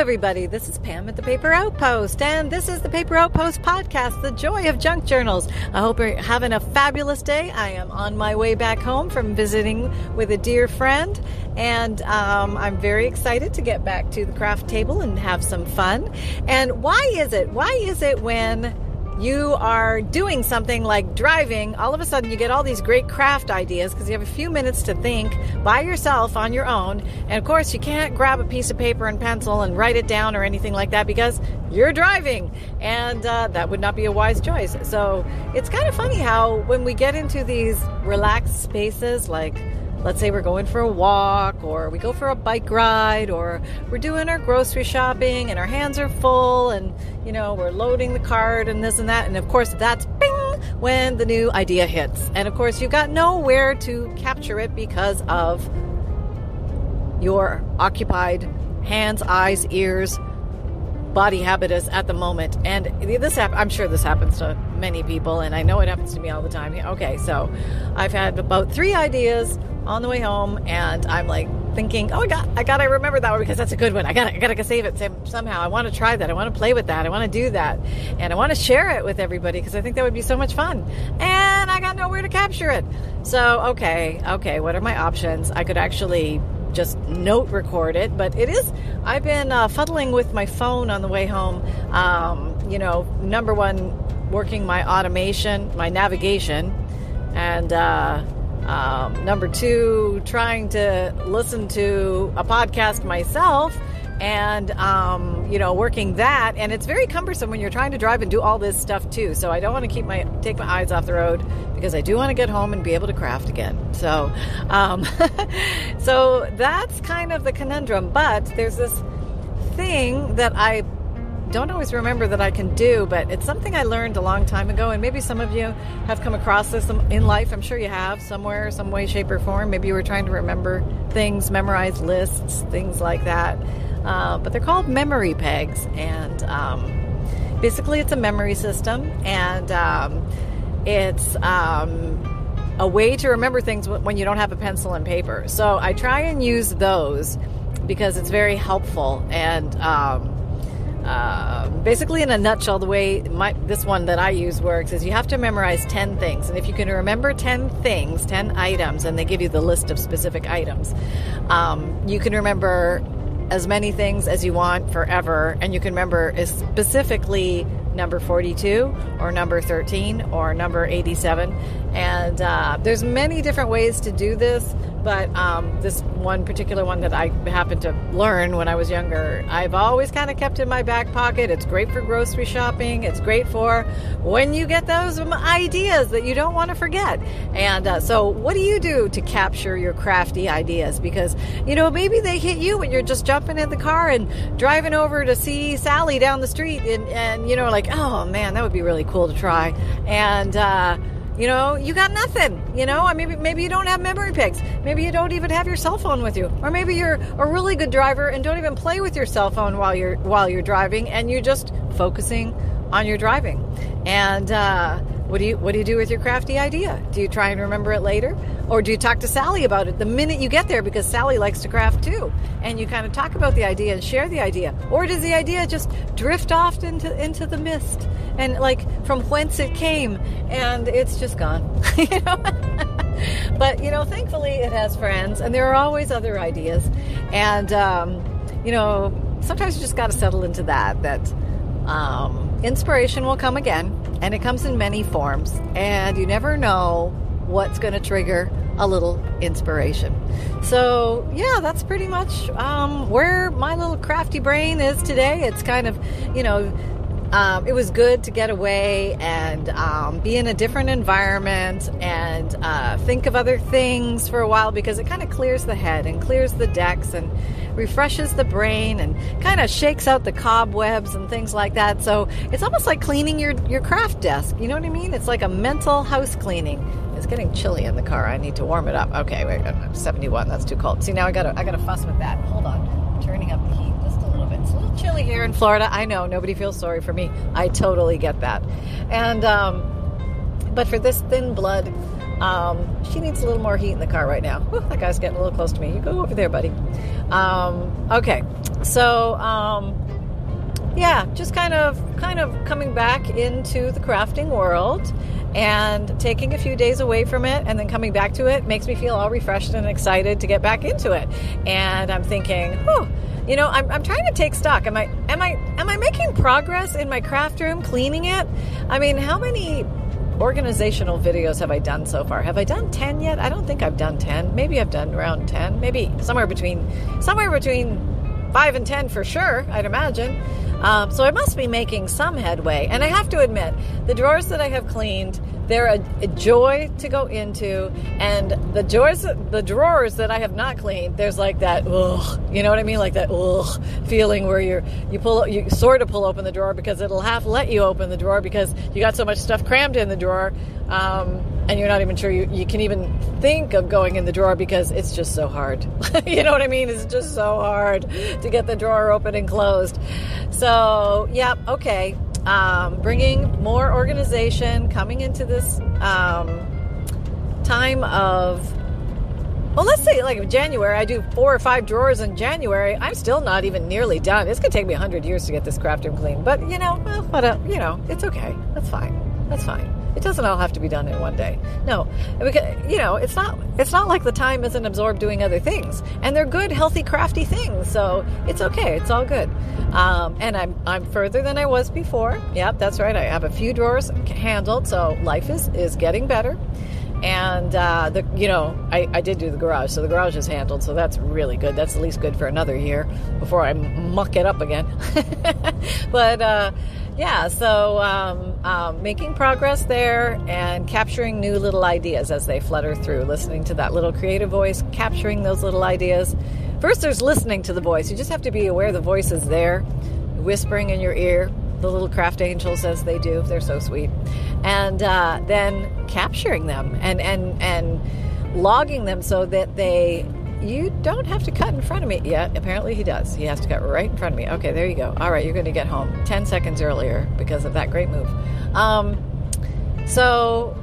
everybody. This is Pam at the Paper Outpost, and this is the Paper Outpost podcast, The Joy of Junk Journals. I hope you're having a fabulous day. I am on my way back home from visiting with a dear friend, and um, I'm very excited to get back to the craft table and have some fun. And why is it? Why is it when you are doing something like driving, all of a sudden you get all these great craft ideas because you have a few minutes to think by yourself on your own. And of course, you can't grab a piece of paper and pencil and write it down or anything like that because you're driving. And uh, that would not be a wise choice. So it's kind of funny how when we get into these relaxed spaces like let's say we're going for a walk or we go for a bike ride or we're doing our grocery shopping and our hands are full and you know we're loading the cart and this and that. And of course that's bing when the new idea hits. And of course you've got nowhere to capture it because of your occupied hands eyes ears body habitus at the moment. And this i'm sure this happens to many people and i know it happens to me all the time. Okay so i've had about three ideas on the way home, and I'm like thinking, oh, I got, I gotta remember that one because that's a good one. I gotta, I gotta save it somehow. I want to try that. I want to play with that. I want to do that, and I want to share it with everybody because I think that would be so much fun. And I got nowhere to capture it. So, okay, okay, what are my options? I could actually just note record it, but it is. I've been uh, fuddling with my phone on the way home. Um, you know, number one, working my automation, my navigation, and. Uh, um, number two, trying to listen to a podcast myself and um, you know working that. And it's very cumbersome when you're trying to drive and do all this stuff too. So i don't want to keep my take my eyes off the road because i do want to get home and be able to craft again. So um, so that's kind of the conundrum. But there's this thing that i don't always remember that I can do, but it's something I learned a long time ago. And maybe some of you have come across this in life. I'm sure you have somewhere, some way, shape, or form. Maybe you were trying to remember things, memorize lists, things like that. Uh, but they're called memory pegs. And um, basically, it's a memory system. And um, it's. Um, a way to remember things when you don't have a pencil and paper. So I try and use those because it's very helpful and um, basically, in a nutshell, the way my, this one that I use works is you have to memorize 10 things. And if you can remember 10 things, 10 items, and they give you the list of specific items, um, you can remember as many things as you want forever. And you can remember specifically number 42 or number 13 or number 87. And uh, there's many different ways to do this. But um, this one particular one that I happened to learn when I was younger, I've always kind of kept in my back pocket. It's great for grocery shopping. It's great for when you get those ideas that you don't want to forget. And uh, so, what do you do to capture your crafty ideas? Because, you know, maybe they hit you when you're just jumping in the car and driving over to see Sally down the street, and, and you know, like, oh man, that would be really cool to try. And, uh, you know, you got nothing. You know, I maybe maybe you don't have memory pegs. Maybe you don't even have your cell phone with you, or maybe you're a really good driver and don't even play with your cell phone while you're while you're driving, and you're just focusing on your driving. And uh, what do you what do you do with your crafty idea? Do you try and remember it later, or do you talk to Sally about it the minute you get there because Sally likes to craft too, and you kind of talk about the idea and share the idea, or does the idea just drift off into into the mist? and like from whence it came, and it's just gone. you know. but you know, thankfully, it has friends, and there are always other ideas, and um, you know, sometimes you just got to settle into that. That um, inspiration will come again, and it comes in many forms, and you never know what's going to trigger a little inspiration. So, yeah, that's pretty much um, where my little crafty brain is today. It's kind of, you know, um, it was good to get away and um, be in a different environment and uh, think of other things for a while because it kind of clears the head and clears the decks and refreshes the brain and kind of shakes out the cobwebs and things like that. So it's almost like cleaning your, your craft desk. You know what I mean? It's like a mental house cleaning. It's getting chilly in the car. I need to warm it up. Okay, wait, I'm 71. That's too cold. See, now I gotta I gotta fuss with that. Hold on, I'm turning up the heat bit. It's a little chilly here in Florida. I know nobody feels sorry for me. I totally get that. And um, But for this thin blood, um, she needs a little more heat in the car right now. Whew, that guy's getting a little close to me. You go over there, buddy. Um, okay, so um, yeah, just kind of kind of coming back into the crafting world and taking a few days away from it and then coming back to it makes me feel all refreshed and excited to get back into it. And I'm thinking, oh, you know, I'm, I'm trying to take stock. Am I am I am I making progress in my craft room, cleaning it? I mean, how many organizational videos have I done so far? Have I done 10 yet? I don't think I've done 10. Maybe I've done around 10. Maybe somewhere between somewhere between 5 and 10 for sure, I'd imagine. Um, so I must be making some headway. And I have to admit, the drawers that I have cleaned, they're a, a, joy to go into. And the drawers, the drawers that I have not cleaned, there's like that, ugh, you know what I mean? Like that, ugh, feeling where you're, you pull, you sort of pull open the drawer because it'll half let you open the drawer because you got so much stuff crammed in the drawer. Um, and you're not even sure you, you can even think of going in the drawer because it's just so hard. you know what I mean? It's just so hard to get the drawer open and closed. So, yeah, okay. Um, bringing more organization, coming into this um, time of, well, let's say like January, I do four or five drawers in January. I'm still not even nearly done. It's going to take me 100 years to get this craft room clean. But, you know, well, what a, you know, it's okay. That's fine. That's fine. It doesn't all have to be done in one day. No, because you know it's not it's not like the time isn't absorbed doing other things, and they're good, healthy, crafty things. So it's okay. It's all good. Um, and I'm I'm further than I was before. Yep, that's right. I have a few drawers handled, so life is is getting better. And uh, the you know I, I did do the garage, so the garage is handled, so that's really good. That's at least good for another year before I muck it up again. but uh, yeah, so um, um, making progress there and capturing new little ideas as they flutter through, listening to that little creative voice, capturing those little ideas. First, there's listening to the voice. You just have to be aware the voice is there, whispering in your ear, the little craft angels as they do. They're so sweet. And uh, then capturing them and, and, and logging them so that they you don't have to cut in front of me yet. Apparently, he does. He has to cut right in front of me. Okay, there you go. All right, you're going to get home 10 seconds earlier because of that great move. Um, so,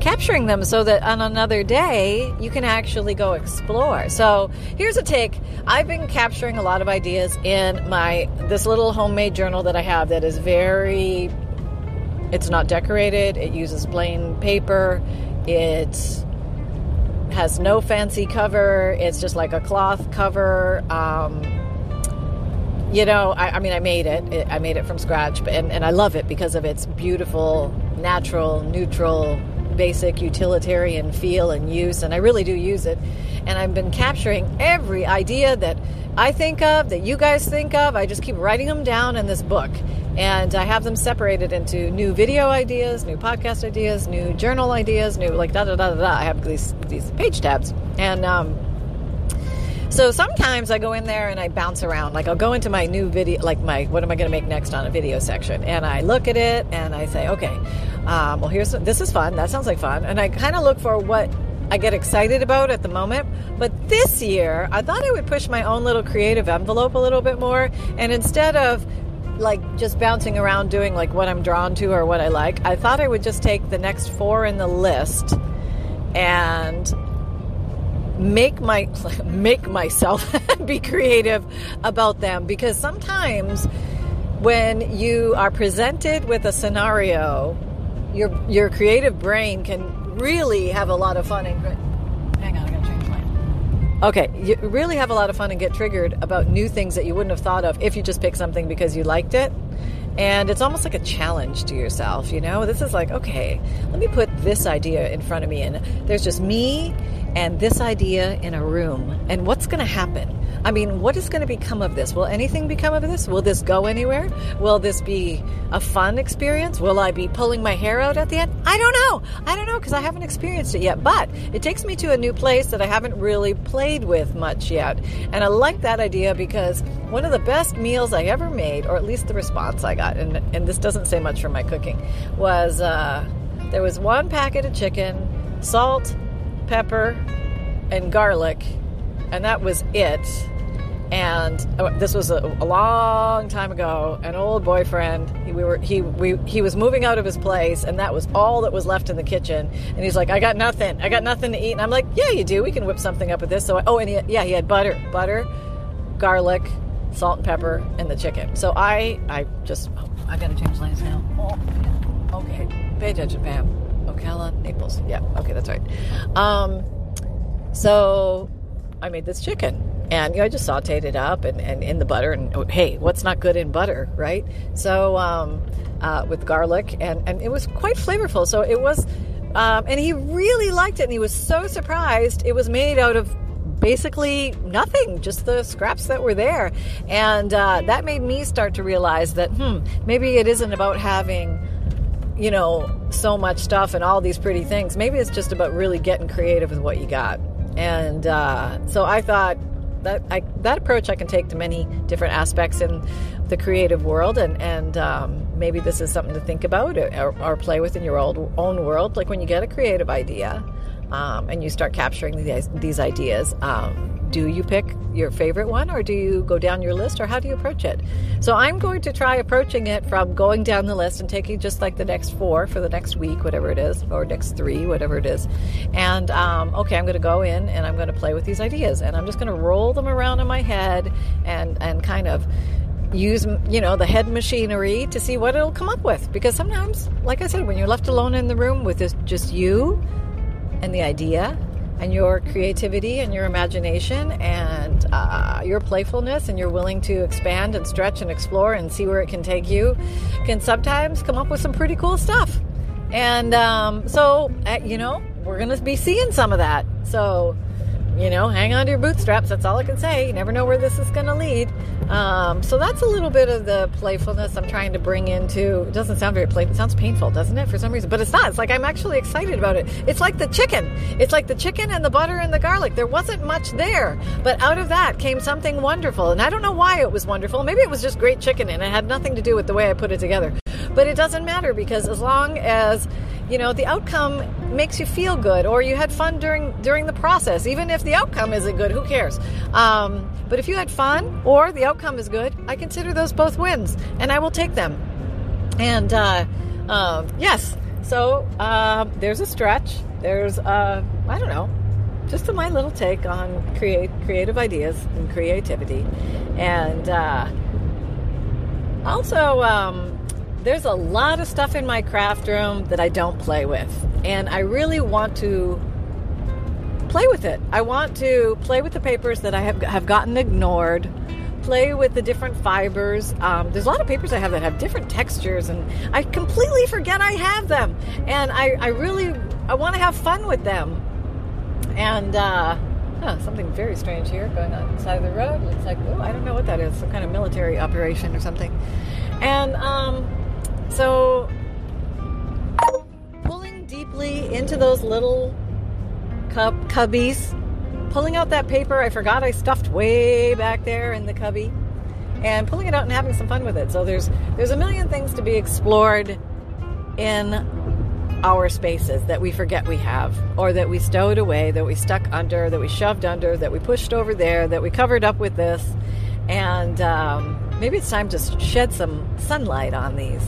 capturing them so that on another day you can actually go explore. So, here's a take. I've been capturing a lot of ideas in my this little homemade journal that I have that is very it's not decorated. It uses plain paper. It's has no fancy cover. It's just like a cloth cover. Um, you know, I, I, mean, I made it. I made it from scratch, and, and I love it because of its beautiful, natural, neutral, basic utilitarian feel and use. And I really do use it. And I've been capturing every idea that I think of, that you guys think of. I just keep writing them down in this book and I have them separated into new video ideas, new podcast ideas, new journal ideas, new like da da da da. da. I have these these page tabs, and um, so sometimes I go in there and I bounce around. Like I'll go into my new video, like my what am I going to make next on a video section, and I look at it and I say, okay, um, well here's this is fun. That sounds like fun, and I kind of look for what I get excited about at the moment. But this year, I thought I would push my own little creative envelope a little bit more. And instead of like just bouncing around doing like what I'm drawn to or what I like. I thought I would just take the next four in the list and make my make myself be creative about them because sometimes when you are presented with a scenario your your creative brain can really have a lot of fun and hang on Okay, you really have a lot of fun and get triggered about new things that you wouldn't have thought of if you just pick something because you liked it. And it's almost like a challenge to yourself, you know? This is like, okay, let me put this idea in front of me, and there's just me and this idea in a room, and what's going to happen? I mean, what is going to become of this? Will anything become of this? Will this go anywhere? Will this be a fun experience? Will I be pulling my hair out at the end? I don't know. I don't know because I haven't experienced it yet. But it takes me to a new place that I haven't really played with much yet. And I like that idea because one of the best meals I ever made, or at least the response I got, and, and this doesn't say much for my cooking, was uh, there was one packet of chicken, salt, pepper, and garlic, and that was it. and uh, this was a, a, long time ago. An old boyfriend. He, we were he we he was moving out of his place, and that was all that was left in the kitchen. And he's like, "I got nothing. I got nothing to eat." And I'm like, "Yeah, you do. We can whip something up with this." So I, oh, and he, yeah, he had butter, butter, garlic, salt and pepper, and the chicken. So I I just oh, I gotta change lanes now. Oh, okay. Pay attention, Pam. Ocala, Naples. Yeah. Okay, that's right. Um, so I made this chicken and you know, I just sauteed it up and, and in the butter. And oh, hey, what's not good in butter, right? So um, uh, with garlic, and and it was quite flavorful. So it was, um, and he really liked it, and he was so surprised. It was made out of basically nothing, just the scraps that were there, and uh, that made me start to realize that hmm, maybe it isn't about having you know, so much stuff and all these pretty things. Maybe it's just about really getting creative with what you got. And uh, so I thought, that I, that approach I can take to many different aspects in the creative world, and and um, maybe this is something to think about or, or, play with in your old, own world. Like when you get a creative idea, um, and you start capturing these these ideas. Um, do you pick your favorite one or do you go down your list or how do you approach it? So I'm going to try approaching it from going down the list and taking just like the next four for the next week, whatever it is, or next three, whatever it is. And um, okay, I'm going to go in and I'm going to play with these ideas and I'm just going to roll them around in my head and, and kind of use you know the head machinery to see what it'll come up with because sometimes like i said when you're left alone in the room with just you and the idea and your creativity and your imagination and uh, your playfulness and you're willing to expand and stretch and explore and see where it can take you can sometimes come up with some pretty cool stuff. And um, so uh, you know we're going to be seeing some of that. So you know, hang on to your bootstraps. That's all I can say. You never know where this is going to lead. Um, so that's a little bit of the playfulness I'm trying to bring into. It doesn't sound very playful. It sounds painful, doesn't it, for some reason? But it's not. It's like I'm actually excited about it. It's like the chicken. It's like the chicken and the butter and the garlic. There wasn't much there, but out of that came something wonderful. And I don't know why it was wonderful. Maybe it was just great chicken and it had nothing to do with the way I put it together. But it doesn't matter because as long as you know the outcome makes you feel good or you had fun during during the process. Even if the outcome isn't good who cares? Um, but if you had fun or the outcome is good i consider those both wins and i will take them. And uh, um, yes so uh, there's a stretch. There's uh, i don't know just my little take on create creative ideas and creativity. And uh, also um, there's a lot of stuff in my craft room that I don't play with. And I really want to play with it. I want to play with the papers that I have, have gotten ignored, play with the different fibers. Um, there's a lot of papers I have that have different textures, and I completely forget I have them. And I, I really I want to have fun with them. And uh, huh, something very strange here going on the side of the road. It's like, oh, I don't know what that is. Some kind of military operation or something. And um, so, pulling deeply into those little cub cubbies, pulling out that paper I forgot I stuffed way back there in the cubby, and pulling it out and having some fun with it. So there's there's a million things to be explored in our spaces that we forget we have, or that we stowed away, that we stuck under, that we shoved under, that we pushed over there, that we covered up with this, and um, maybe it's time to shed some sunlight on these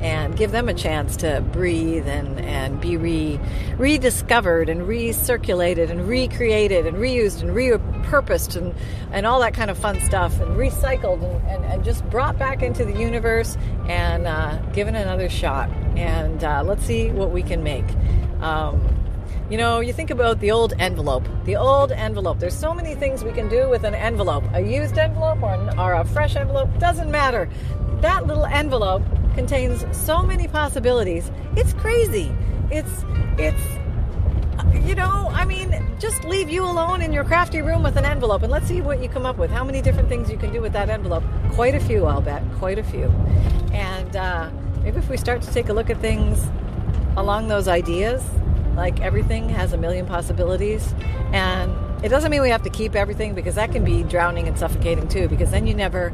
and give them a chance to breathe and, and be re, rediscovered and recirculated and recreated and reused and repurposed and, and all that kind of fun stuff and recycled and, and, and just brought back into the universe and uh, given another shot. And uh, let's see what we can make. Um, you know, you think about the old envelope. The old envelope. There's so many things we can do with an envelope. A used envelope or, or a fresh envelope doesn't matter. That little envelope contains so many possibilities. It's crazy. It's it's you know, I mean, just leave you alone in your crafty room with an envelope and let's see what you come up with. How many different things you can do with that envelope? Quite a few, I'll bet. Quite a few. And uh, maybe if we start to take a look at things along those ideas, like everything has a million possibilities. And it doesn't mean we have to keep everything because that can be drowning and suffocating too, because then you never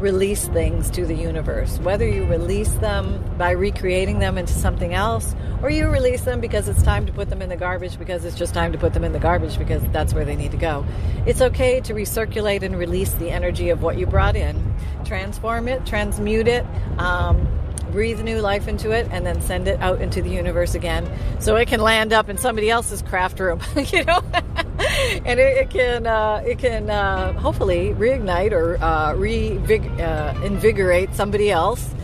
release things to the universe. Whether you release them by recreating them into something else, or you release them because it's time to put them in the garbage because it's just time to put them in the garbage because that's where they need to go. It's okay to recirculate and release the energy of what you brought in, transform it, transmute it. Um, breathe new life into it and then send it out into the universe again so it can land up in somebody else's craft room you know and it, it can uh, it can uh, hopefully reignite or uh, reinvigorate uh, somebody else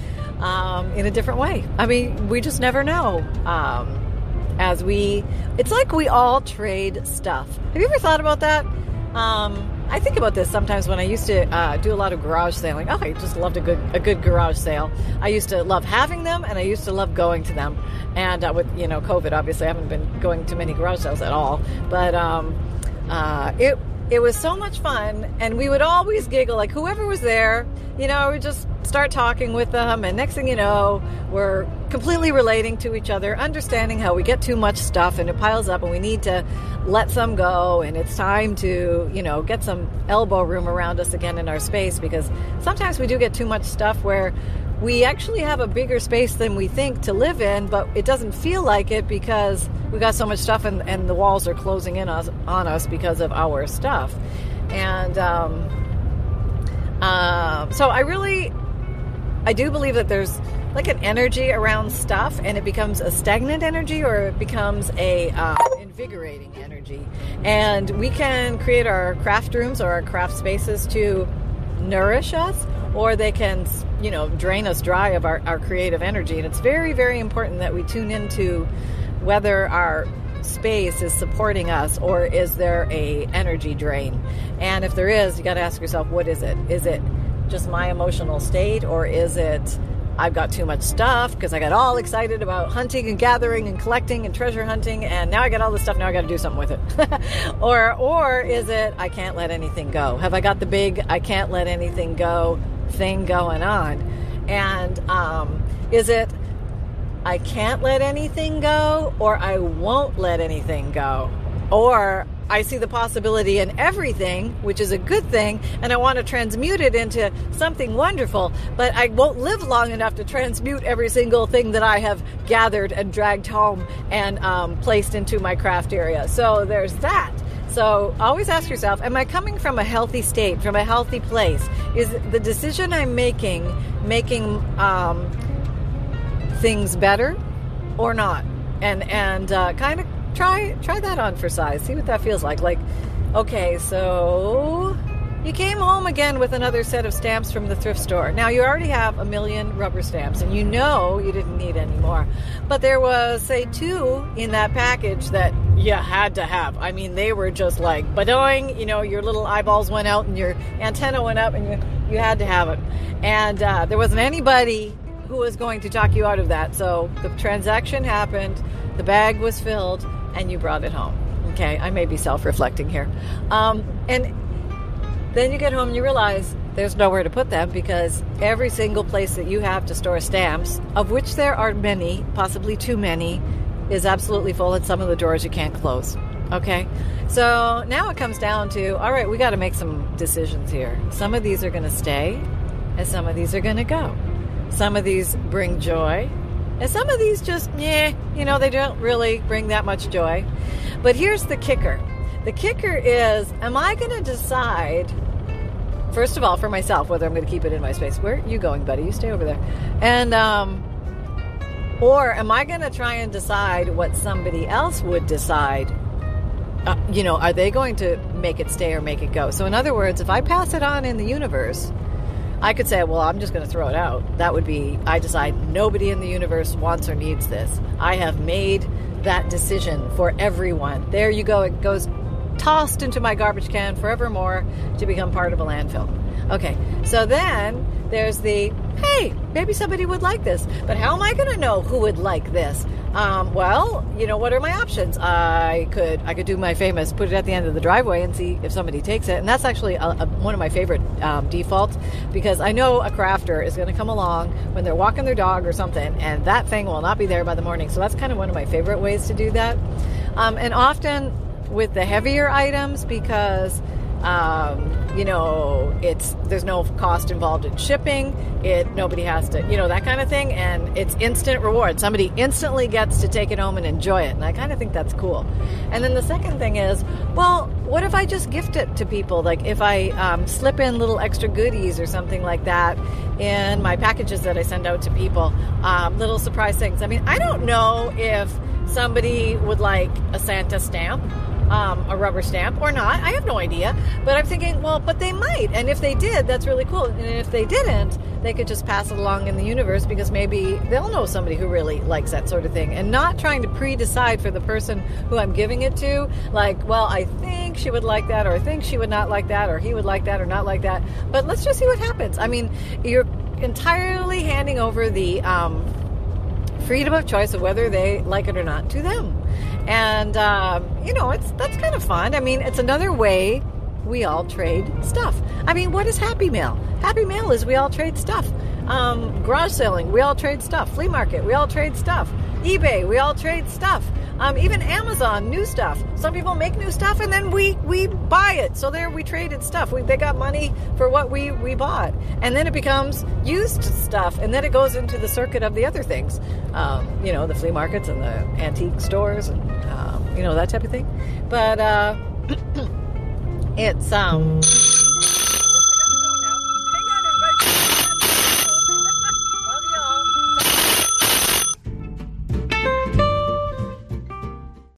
um, in a different way i mean we just never know um, as we it's like we all trade stuff have you ever thought about that um, I think about this sometimes when I used to uh, do a lot of garage sailing. Oh, I just loved a good a good garage sale. I used to love having them, and I used to love going to them. And uh, with you know COVID, obviously, I haven't been going to many garage sales at all. But um, uh, it it was so much fun, and we would always giggle. Like whoever was there, you know, we just start talking with them, and next thing you know, we're completely relating to each other, understanding how we get too much stuff and it piles up, and we need to let some go, and it's time to, you know, get some elbow room around us again in our space because sometimes we do get too much stuff where we actually have a bigger space than we think to live in, but it doesn't feel like it because we got so much stuff and, and the walls are closing in us, on us because of our stuff. And um, uh, so I really I do believe that there's like an energy around stuff and it becomes a stagnant energy or it becomes a uh, invigorating energy and we can create our craft rooms or our craft spaces to nourish us or they can you know drain us dry of our, our creative energy and it's very very important that we tune into whether our space is supporting us or is there a energy drain and if there is you got to ask yourself what is it is it just my emotional state, or is it I've got too much stuff because I got all excited about hunting and gathering and collecting and treasure hunting, and now I got all this stuff. Now I got to do something with it. or, or is it I can't let anything go? Have I got the big I can't let anything go thing going on? And um, is it I can't let anything go, or I won't let anything go, or I see the possibility in everything, which is a good thing, and I want to transmute it into something wonderful, but I won't live long enough to transmute every single thing that I have gathered and dragged home and um, placed into my craft area. So there's that. So always ask yourself, am I coming from a healthy state, from a healthy place? Is the decision I'm making making um, things better or not? And and uh, kind of try try that on for size. See what that feels like. Like, okay, so you came home again with another set of stamps from the thrift store. Now you already have a million rubber stamps, and you know you didn't need any more. But there was, say, two in that package that you had to have. I mean, they were just like badoing. You know, your little eyeballs went out and your antenna went up, and you you had to have it. And uh, there wasn't anybody who was going to talk you out of that. So the transaction happened. The bag was filled and you brought it home. Okay, I may be self reflecting here. Um, and then you get home and you realize there's nowhere to put them because every single place that you have to store stamps, of which there are many, possibly too many, is absolutely full, and some of the drawers you can't close. Okay, so now it comes down to all right, we got to make some decisions here. Some of these are going to stay, and some of these are going to go. Some of these bring joy, and some of these just, yeah, you know, they don't really bring that much joy. But here's the kicker the kicker is, am I going to decide, first of all, for myself, whether I'm going to keep it in my space? Where are you going, buddy? You stay over there. And, um, or am I going to try and decide what somebody else would decide? Uh, you know, are they going to make it stay or make it go? So, in other words, if I pass it on in the universe, I could say, well, I'm just going to throw it out. That would be, I decide nobody in the universe wants or needs this. I have made that decision for everyone. There you go. It goes tossed into my garbage can forevermore to become part of a landfill. Okay, so then there's the hey, maybe somebody would like this, but how am I going to know who would like this? Um, well, you know, what are my options? I could I could do my famous put it at the end of the driveway and see if somebody takes it, and that's actually a, a, one of my favorite um, defaults because I know a crafter is going to come along when they're walking their dog or something, and that thing will not be there by the morning. So that's kind of one of my favorite ways to do that, um, and often with the heavier items because Um, you know, it's there's no cost involved in shipping. It nobody has to, you know, that kind of thing, and it's instant reward. Somebody instantly gets to take it home and enjoy it, and I kind of think that's cool. And then the second thing is, well, what if I just gift it to people? Like if I um, slip in little extra goodies or something like that in my packages that I send out to people, um, little surprise things. I mean, I don't know if somebody would like a Santa stamp um, a rubber stamp or not. I have no idea. But I'm thinking, well, but they might. And if they did, that's really cool. And if they didn't, they could just pass it along in the universe because maybe they'll know somebody who really likes that sort of thing. And not trying to pre decide for the person who I'm giving it to, like, well, I think she would like that, or I think she would not like that, or he would like that, or not like that. But let's just see what happens. I mean, you're entirely handing over the um, freedom of choice of whether they like it or not to them and um, you know it's that's kind of fun. I mean it's another way we all trade stuff. I mean what is happy mail? Happy mail is we all trade stuff. Um, garage selling we all trade stuff. Flea market we all trade stuff. ebay we all trade stuff um, even Amazon, new stuff. Some people make new stuff and then we we buy it. So there we traded stuff. We they got money for what we we bought, and then it becomes used stuff, and then it goes into the circuit of the other things. Um, you know, the flea markets and the antique stores, and um, you know that type of thing. But uh, it's um